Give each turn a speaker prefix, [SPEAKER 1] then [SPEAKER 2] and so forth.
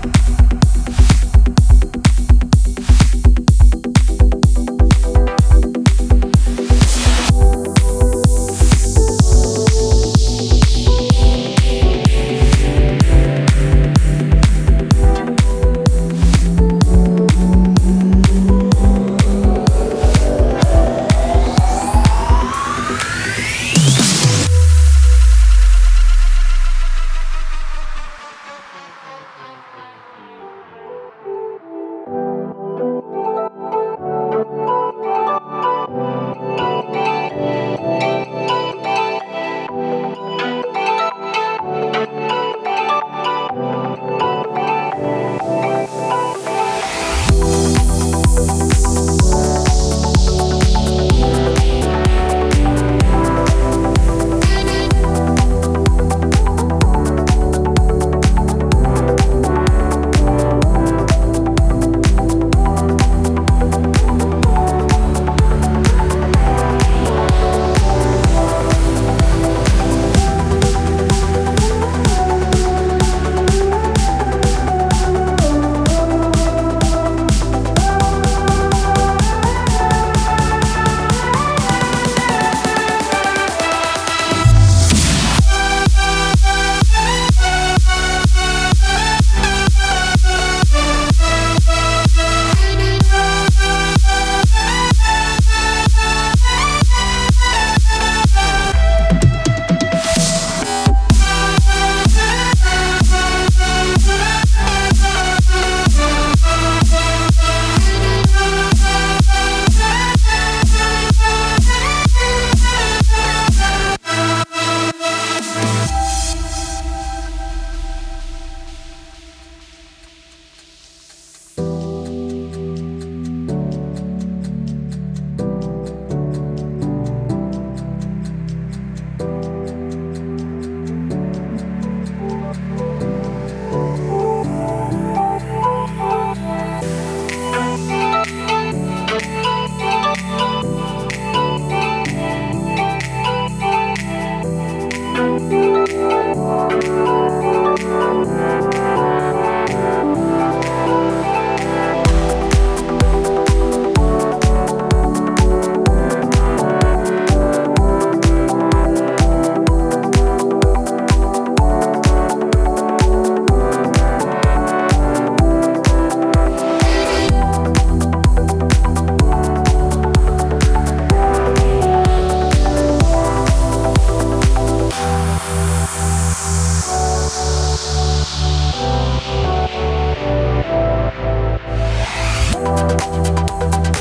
[SPEAKER 1] thank you you.